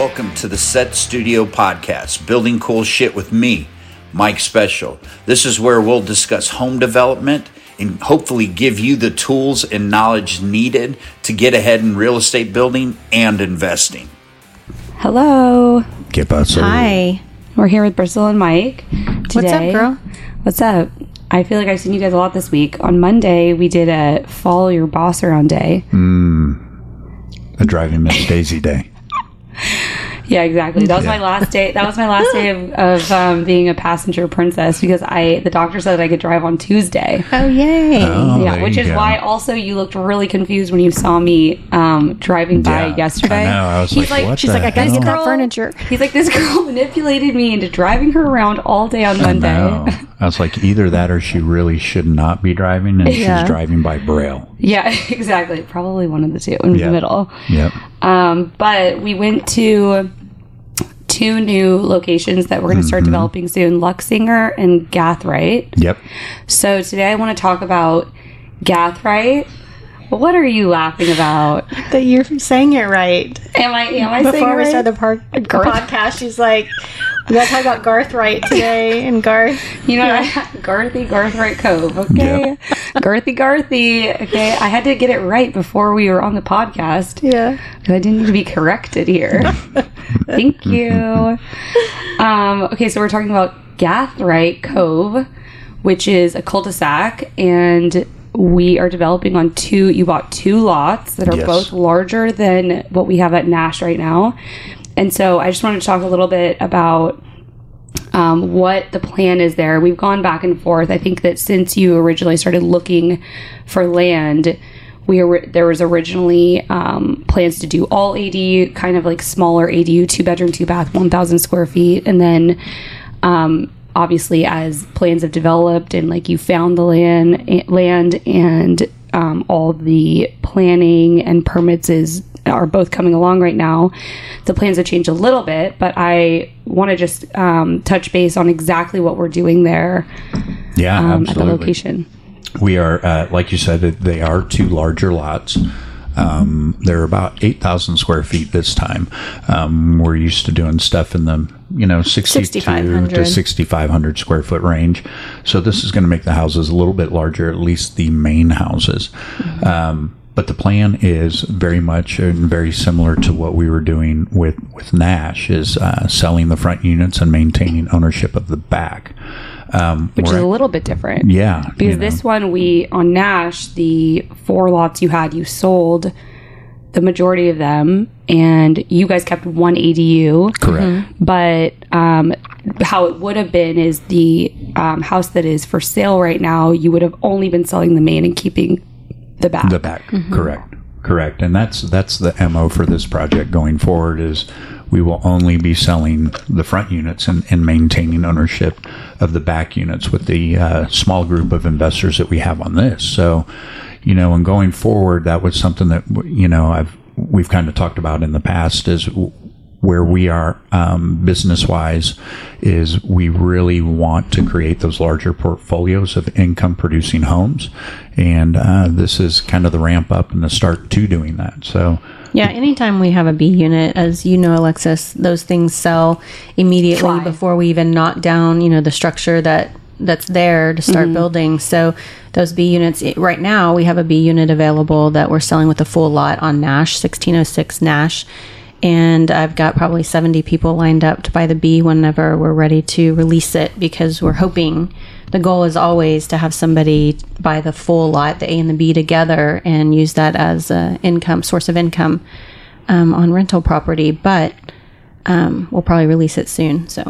Welcome to the Set Studio Podcast, building cool shit with me, Mike Special. This is where we'll discuss home development and hopefully give you the tools and knowledge needed to get ahead in real estate building and investing. Hello. ¿Qué pasó? Hi. We're here with Bristol and Mike. What's up, girl? What's up? I feel like I've seen you guys a lot this week. On Monday, we did a follow your boss around day. Hmm. A driving Miss Daisy day. Yeah, exactly. That was my last day. That was my last day of, of um, being a passenger princess because I the doctor said that I could drive on Tuesday. Oh yay! Oh, yeah, which is go. why also you looked really confused when you saw me um, driving by Yeah, yesterday. I know. I was He's like, like- what She's the like, I gotta get that Girl. furniture. He's like, this girl manipulated me into driving her around all day on Monday. No. I was like, either that or she really should not be driving and Yeah. she's driving by braille. Yeah, exactly. Probably one of the two in Yeah. the middle. Yep. Um, but we went to two new locations that we're going to start Mm-hmm. developing soon Luxinger and Gathright. Yep. So today I want to talk about Gathright. What are you laughing about? That you're saying it right. Am I am I saying Before it we right? started the, par- the podcast, she's like, "We gotta talk about Garth right today." And Garth, You know, I, Garthy, Garthright Cove. Okay, Garthy, Garthy. Okay, I had to get it right before we were on the podcast. yeah, I didn't need to be corrected here. Thank you. Um, okay, so we're talking about Gathright Cove, which is a cul-de-sac, and we are developing on two. You bought two lots that are Yes. both larger than what we have at Nash right now, and so I just wanted to talk a little bit about um, what the plan is there. We've gone back and forth. I think that since you originally started looking for land, we were there was originally um, plans to do all ADU, kind of like smaller ADU, two bedroom, two bath, one thousand square feet, and then um, obviously as plans have developed and like you found the land, eh, land and um, all the planning and permits is are both coming along right now. The plans have changed a little bit, but I want to just um, touch base on exactly what we're doing there Yeah, um, at the location. We are, uh, like you said, they are two larger lots. Um, they're about 8,000 square feet this time. Um, we're used to doing stuff in the, you know, 62 to 6,500. 6,500 square foot range. So this is going to make the houses a little bit larger, at least the main houses. Um, but the plan is very much and very similar to what we were doing with, with Nash is uh, selling the front units and maintaining ownership of the back. Um, Which is a little bit different. yeah. Because you know. this one, we on Nash, the four lots you had, you sold the majority of them, and you guys kept one ADU. Correct. But um, how it would have been is the um, house that is for sale right now, you would have only been selling the main and keeping the back. The back, correct, correct, and that's that's the mo for this project going forward. Is we will only be selling the front units and, and maintaining ownership of the back units with the uh, small group of investors that we have on this. So, you know, and going forward, that was something that you know I've we've kind of talked about in the past is where we are um, business wise is we really want to create those larger portfolios of income producing homes and uh, this is kind of the ramp up and the start to doing that so yeah. Anytime we have a B unit, as you know, Alexis, those things sell immediately Fly. before we even knock down, you know, the structure that that's there to start building. So those B units it- right now, we have a B unit available that we're selling with a full lot on Nash, 1606 Nash. And I've got probably 70 people lined up to buy the B whenever we're ready to release it because we're hoping the goal is always to have somebody buy the full lot, the A and the B together, and use that as a income source of income um, on rental property. But um, we'll probably release it soon. So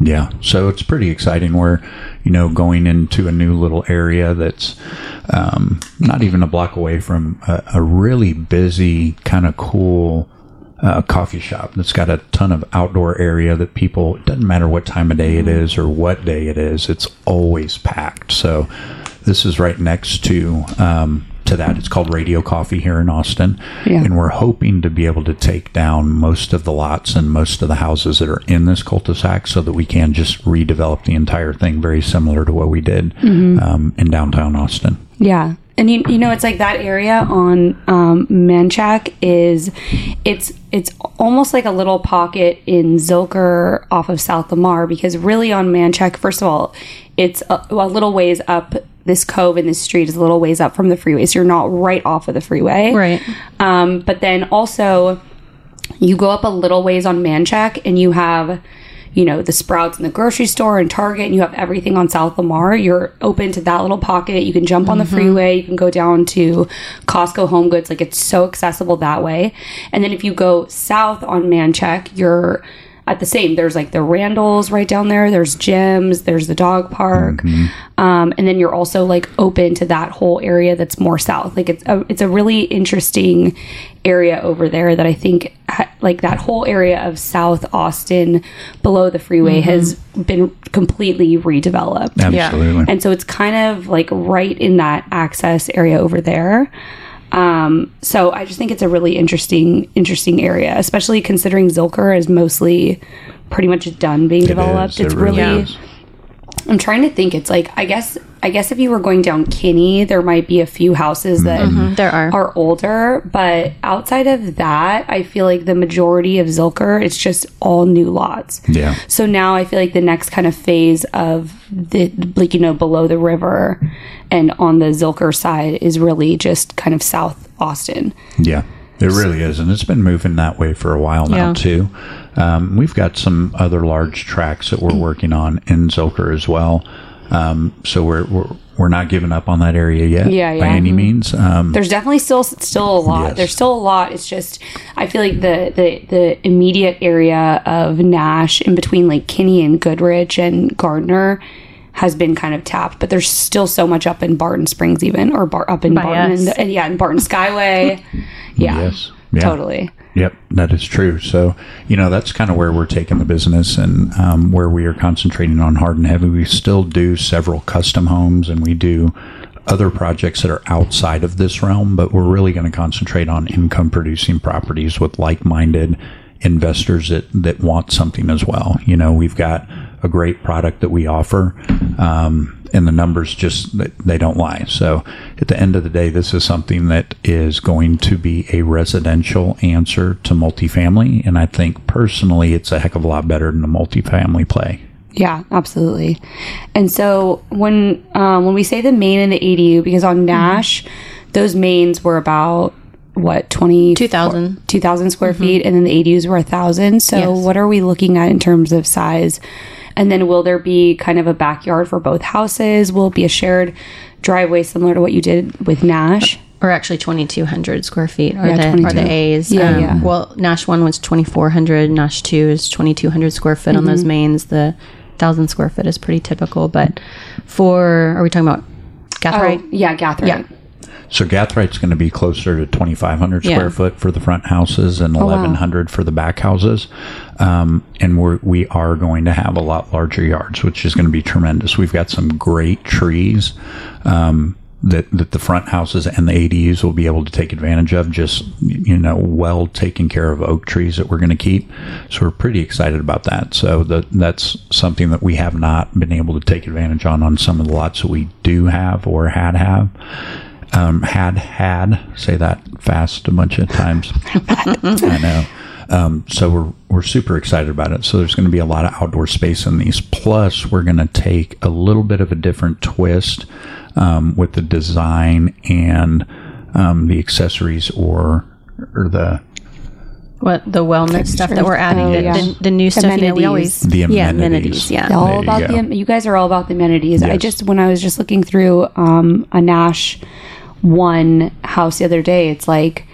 yeah so it's pretty exciting we're you know going into a new little area that's um, not even a block away from a, a really busy kind of cool uh, coffee shop that's got a ton of outdoor area that people it doesn't matter what time of day it is or what day it is it's always packed. So this is right next to um, to that. It's called radio coffee here in austin. Yeah. and we're hoping to be able to take down most of the lots and most of the houses that are in this cul-de-sac so that we can just redevelop the entire thing very similar to what we did um, in downtown austin. Yeah. And you, you know, it's like that area on um, Manchac is, it's it's almost like a little pocket in Zilker off of South Lamar because really on Manchac, first of all, it's a, a little ways up. This cove in this street is a little ways up from the freeway, so you're not right off of the freeway, Right. Um, but then also, you go up a little ways on Manchac and you have, you know, the Sprouts and the grocery store and Target, and you have everything on South Lamar. You're open to that little pocket. You can jump on the mm-hmm. freeway. You can go down to Costco Home Goods. Like it's so accessible that way. And then if you go south on Manchac, you're at the same. There's like the Randalls right down there. There's gyms. There's the dog park. Um, and then you're also like open to that whole area that's more south. Like it's a, it's a really interesting area over there that I think ha- like that whole area of South Austin below the freeway has been completely redeveloped. Absolutely. And so it's kind of like right in that access area over there. Um, so I just think it's a really interesting, interesting area, especially considering Zilker is mostly pretty much done being It developed. is. It It's really really. I'm trying to think. It's like I guess I guess if you were going down Kinney, there might be a few houses that Mm-hmm. There are. are older, but outside of that, I feel like the majority of Zilker it's just all new lots. Yeah. So now I feel like the next kind of phase of the like you know below the river and on the Zilker side is really just kind of South Austin. Yeah, it really is, and it's been moving that way for a while now Yeah. too. Um, we've got some other large tracks that we're working on in Zilker as well. Um, so we're, we're we're not giving up on that area yet Yeah, by yeah. any means. Um, There's definitely still still a lot. Yes. There's still a lot. It's just I feel like the the the immediate area of Nash in between like Kinney and Goodrich and Gardner has been kind of tapped, but there's still so much up in Barton Springs even or bar, up in By Barton us. and, and yeah, in Barton Skyway. Yeah. Yes. Yeah. Totally. Yep, that is true. So, you know, that's kind of where we're taking the business and um, where we are concentrating on hard and heavy. We still do several custom homes and we do other projects that are outside of this realm, but we're really going to concentrate on income producing properties with like minded investors that, that want something as well. You know, we've got a great product that we offer. Um, and the numbers just they- they don't lie. So at the end of the day, this is something that is going to be a residential answer to multifamily, and I think personally, it's a heck of a lot better than a multifamily play. Yeah, absolutely. And so when um, when we say the main and the ADU, because on Nash, those mains were about what 20 2,000. 2000 square feet and then the ADUs were a thousand. So Yes. what are we looking at in terms of size? And then will there be kind of a backyard for both houses? Will it be a shared driveway similar to what you did with Nash? or actually 2200 square feet are, Yeah, the, are the A's. Um, Yeah, yeah. Well, Nash 1 was 2400, Nash 2 is 2200 square foot on those Mm-hmm. mains. The 1000 square foot is pretty typical, but for, are we talking about Gathright? Oh, yeah, Gathright. Yeah. So Gathright's going to be closer to 2,500 Yeah. square foot for the front houses and wow. 1,100 for the back houses. Um, and we're, we are going to have a lot larger yards, which is going to be tremendous. We've got some great trees um, that, that the front houses and the ADUs will be able to take advantage of. Just, you know, well taken care of oak trees that we're going to keep. So we're pretty excited about that. So that that's something that we have not been able to take advantage on on some of the lots that we do have or had have um, had had say that fast a bunch of times. I know. Um, so we're we're super excited about it. So there's going to be a lot of outdoor space in these. Plus, we're going to take a little bit of a different twist um, with the design and um, the accessories or or the What, the wellness stuff that we're adding, Oh, the, yeah. the, the new stuff, you know, we always, The amenities, yeah, amenities. amenities, yeah. all There you about go. the you guys are all about the amenities. I just when I was just looking through um, a Nash one house the other day, it's like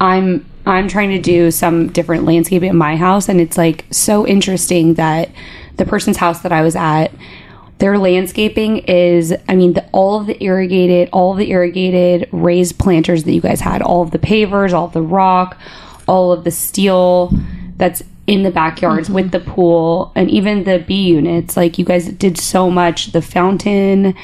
I'm I'm trying to do some different landscaping at my house, and it's like so interesting that the person's house that I was at. Their landscaping is, I mean, the, all of the irrigated, all the irrigated raised planters that you guys had, all of the pavers, all of the rock, all of the steel that's in the backyards mm-hmm. with the pool and even the B units. Like you guys did so much. The fountain,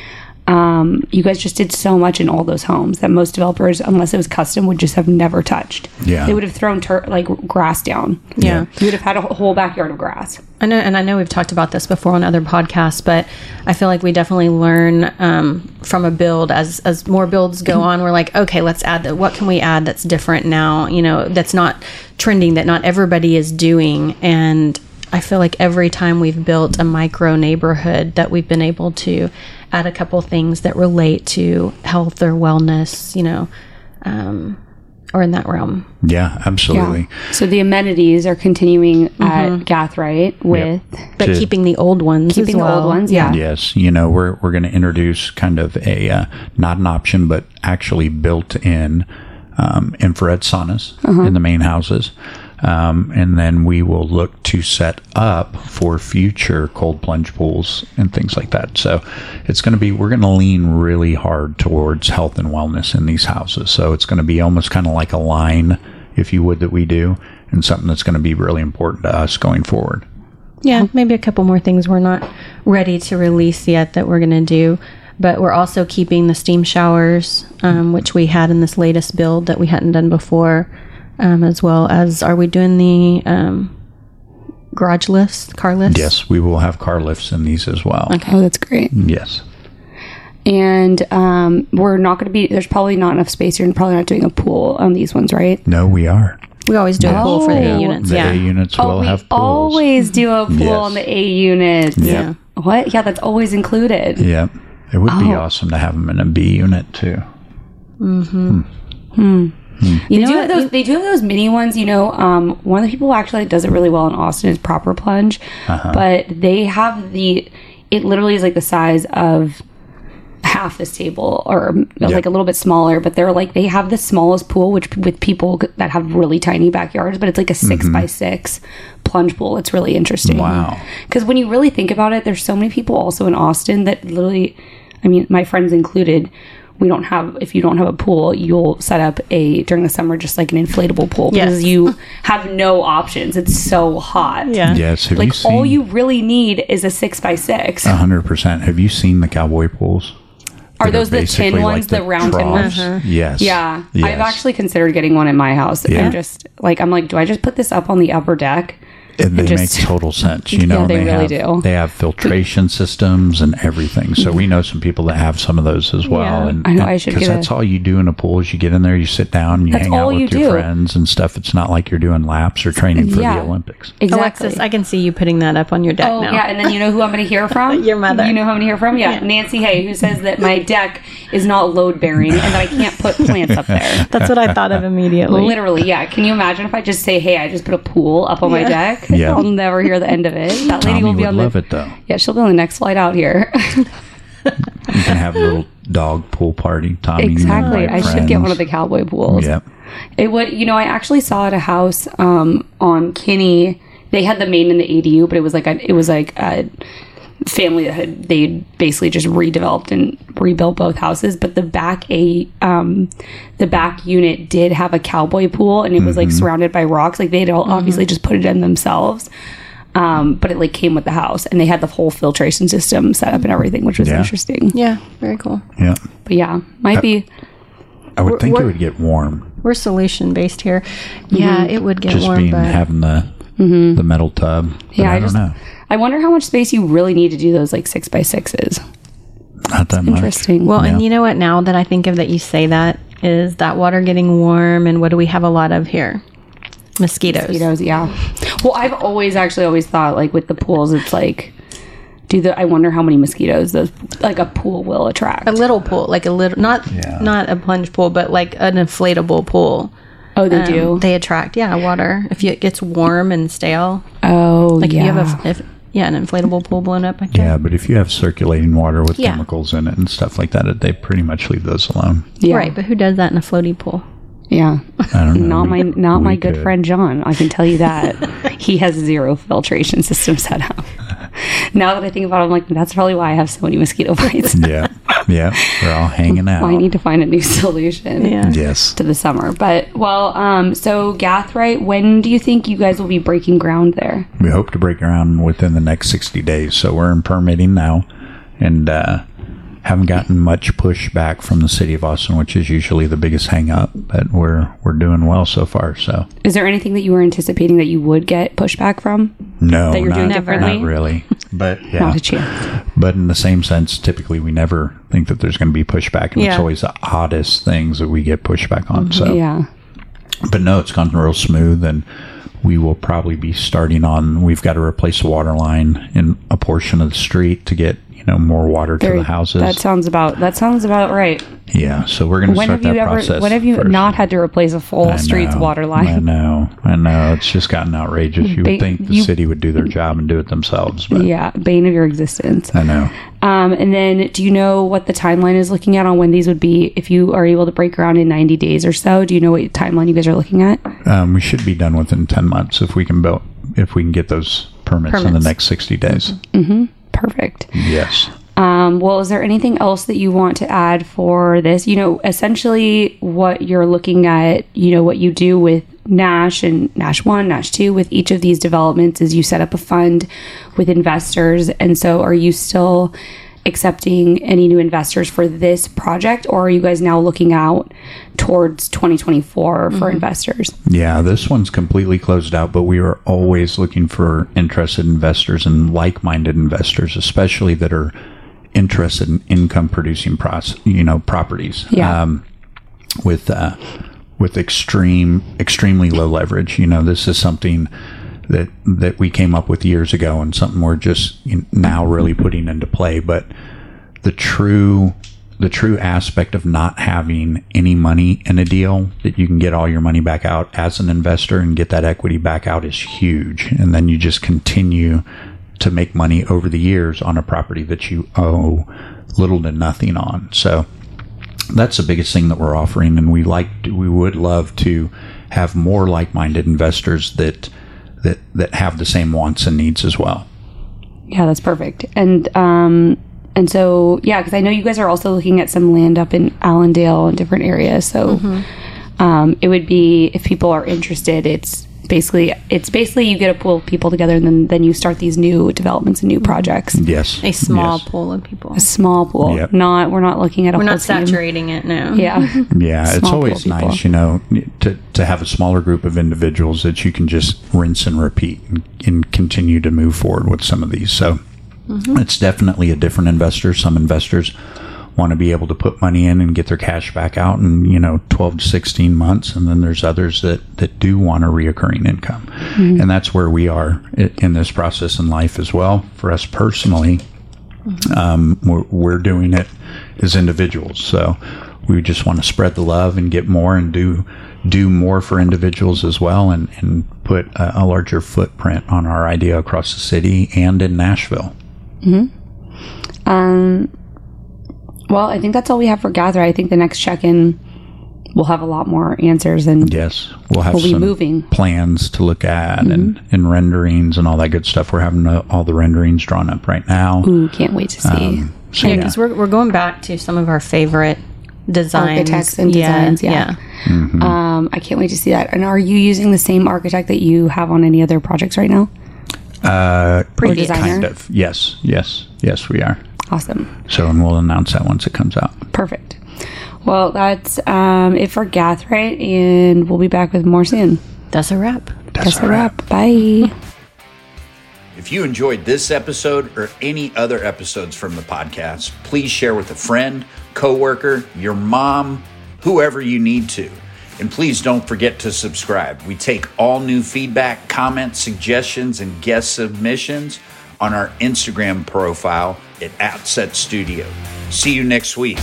um, you guys just did so much in all those homes that most developers, unless it was custom, would just have never touched. Yeah. they would have thrown tur- like grass down. Yeah. you would have had a whole backyard of grass. I know, and I know we've talked about this before on other podcasts, but I feel like we definitely learn um, from a build as as more builds go on. We're like, okay, let's add that. What can we add that's different now? You know, that's not trending, that not everybody is doing. And I feel like every time we've built a micro neighborhood, that we've been able to add a couple things that relate to health or wellness. You know. Um, or in that realm. Yeah, absolutely. So the amenities are continuing at Gathright with But To- keeping the old ones keeping as the old ones. Yeah. Yes, you know we're we're going to introduce kind of a uh, not an option, but actually built-in um, infrared saunas in the main houses, um, and then we will look to set up for future cold plunge pools and things like that. So it's going to be we're going to lean really hard towards health and wellness in these houses. So it's going to be almost kind of like a line, if you would, that we do, and something that's going to be really important to us going forward. Yeah, maybe a couple more things we're not ready to release yet that we're going to do. But we're also keeping the steam showers, um, which we had in this latest build that we hadn't done before, um, as well as are we doing the um, garage lifts, car lifts? Yes, we will have car lifts in these as well. Okay, Oh, that's great. Yes. And um, we're not going to be. There's probably not enough space. You're probably not doing a pool on these ones, right? No, we are. We always do a pool for the Oh. A units. The yeah. A units Oh, will we have pools. always do a pool Yes. on the A units. Yeah. What? Yeah, that's always included. Yeah. It would be Oh. awesome to have them in a B unit too. You They know do what? have those. They do have those mini ones. You know, um, one of the people who actually does it really well in Austin is Proper Plunge, Uh-huh. but they have the. It literally is like the size of half this table, or like a little bit smaller. But they're like they have the smallest pool, which with people that have really tiny backyards. But it's like a 6 by six plunge pool. It's really interesting. Mm-hmm. Wow. Because when you really think about it, there's so many people also in Austin that literally, I mean, my friends included, we don't have, if you don't have a pool, you'll set up a, during the summer, just like an inflatable pool because you have no options. It's so hot. Yeah. Yes. Have Like you seen all you really need is a six by six. hundred percent? Have you seen the cowboy pools? Are That those the tin basically ones, the round tin ones? troughs? Uh-huh. Yes. Yeah. I've actually considered getting one in my house. Yeah. I'm just like, I'm like, do I just put this up on the upper deck? And they just- make total sense. You know, Yeah, they really have, do. They have filtration systems and everything. So we know some people that have some of those as well. Yeah. and I know, I should because that's a- all you do in a pool is you get in there, you sit down, you hang out with you your do. friends and stuff. It's not like you're doing laps or training for Yeah. the Olympics. Exactly. Alexis, I can see you putting that up on your deck Oh now. yeah, and then you know who I'm going to hear from? Your mother. You know who I'm going to hear from? Yeah, Nancy Hay, who says that my deck is not load bearing and that I can't put plants up there. That's what I thought of immediately. Literally, yeah. Can you imagine if I just say, "Hey, I just put a pool up on my deck"? Yeah. I'll never hear the end of it. That lady Tommy will be would on love the it though. yeah, she'll be on the next flight out here. You can have a little dog pool party. Tommy, you exactly. I should get one of the cowboy pools. Yep. It would, you know, I actually saw at a house um, on Kinney. They had the main and the ADU, but it was like a, it was like a family that had they basically just redeveloped and rebuilt both houses. But the back a um, the back unit did have a cowboy pool, and it was like surrounded by rocks. Like they'd all obviously just put it in themselves. Um, but it like came with the house, and they had the whole filtration system set up and everything, which was Yeah. interesting. Yeah, very cool. Yeah. But yeah, might be. I would think it would get warm. We're solution based here. Yeah, it would get Just warm, being but having the the metal tub. But Mm-hmm. Yeah, I, I don't just know. I wonder how much space you really need to do those like six by sixes. Not that much. Interesting. well, and you know what? Now that I think of that, you say that is that water getting warm, and what do we have a lot of here? Mosquitoes. mosquitoes, yeah. Well, I've always actually always thought like with the pools, it's like, do the I wonder how many mosquitoes those like a pool will attract. A little pool, like a little, not Yeah. not a plunge pool, but like an inflatable pool. Oh, they Um, do. They attract, yeah, water. If it gets warm and stale, oh, like yeah. if you have a, if, yeah, an inflatable pool blown up like. Yeah, but if you have circulating water with Yeah. chemicals in it and stuff like that, they pretty much leave those alone. yeah. Right, but who does that in a floaty pool? Yeah. I don't know. Not my We- not my we good could. friend John. I can tell you that he has zero filtration system set up. now that I think about it, I'm like, that's probably why I have so many mosquito bites. Yeah, yeah, we're all hanging out. I need to find a new solution. Yeah. yes, To the summer, but well, um, so Gathright, when do you think you guys will be breaking ground there? we hope to break ground within the next sixty days. So we're in permitting now, and uh, haven't gotten much pushback from the city of Austin, which is usually the biggest hang up, but we're we're doing well so far. So Is there anything that you were anticipating that you would get pushback from? no, That you're not, doing differently? not really. But yeah, Not a chance. But in the same sense, typically we never think that there's going to be pushback, and it's always the oddest things that we get pushback on. So Yeah. but no, it's gone real smooth, and we will probably be starting on. We've got to replace a water line in a portion of the street to get know more water to the houses. That sounds about that sounds about right. yeah, so we're going to When start have you that ever process. when have you first. not had to replace a full I streets know, water I line? know, I know. It's just gotten outrageous. You Ba- would think the you- city would do their job and do it themselves, but Yeah, bane of your existence. I know. Um, and then, do you know what the timeline is looking at on when these would be? If you are able to break ground in 90 days or so, do you know what timeline you guys are looking at? Um, we should be done within ten months if we can build if we can get those permits, in the next sixty days. Perfect. Yes. Um, well, is there anything else that you want to add for this? You know, essentially what you're looking at, you know, what you do with Nash and Nash 1, Nash 2, with each of these developments is you set up a fund with investors. And so are you still accepting any new investors for this project or are you guys now looking out towards 2024 for investors? Yeah, this one's completely closed out, but we are always looking for interested investors and like-minded investors, especially that are interested in income-producing pros, you know, properties. Yeah. Um, with uh, with extreme, extremely low leverage. You know, this is something that that we came up with years ago, and something we're just now really putting into play. But the true the true aspect of not having any money in a deal that you can get all your money back out as an investor and get that equity back out is huge. And then you just continue to make money over the years on a property that you owe little to nothing on. So that's the biggest thing that we're offering. And we like we would love to have more like-minded investors that that that have the same wants and needs as well Yeah, that's perfect. And um and so yeah, because I know you guys are also looking at some land up in Allendale and different areas. So um, it would be if people are interested, it's basically it's basically you get a pool of people together and then then you start these new developments and new projects. yes A small yes. pool of people. A small pool, Yep. not we're not looking at a We're whole not team. saturating it now. Yeah, Yeah, it's always nice, you know, to, to have a smaller group of individuals that you can just rinse and repeat and, and continue to move forward with some of these. So mm-hmm. it's definitely a different investor. Some investors want to be able to put money in and get their cash back out in, you know, 12 to 16 months. And then there's others that, that do want a reoccurring income. And that's where we are in this process in life as well. For us personally, um, we're, we're doing it as individuals. So we just want to spread the love and get more and do do more for individuals as well, and and put a, a larger footprint on our idea across the city and in Nashville. Um, well, I think that's all we have for Gather. I think the next check-in we'll have a lot more answers and Yes, we'll have We'll be some moving. plans to look at and, and renderings and all that good stuff. We're having uh, all the renderings drawn up right now. ooh, can't wait to see. Um, so Yeah, yeah, because we're, we're going back to some of our favorite designs. Architects and designs, yeah. Um, I can't wait to see that. And are you using the same architect that you have on any other projects right now? Uh, Previous. designer? kind of. Yes, yes, yes, we are. Awesome. So, and we'll announce that once it comes out. Perfect. Well, that's um, it for Gath, right? And we'll be back with more soon. That's a wrap. That's a wrap. Bye. If you enjoyed this episode or any other episodes from the podcast, please share with a friend, coworker, your mom, whoever you need to. And please don't forget to subscribe. We take all new feedback, comments, suggestions, and guest submissions on our Instagram profile at Outset Studio. See you next week.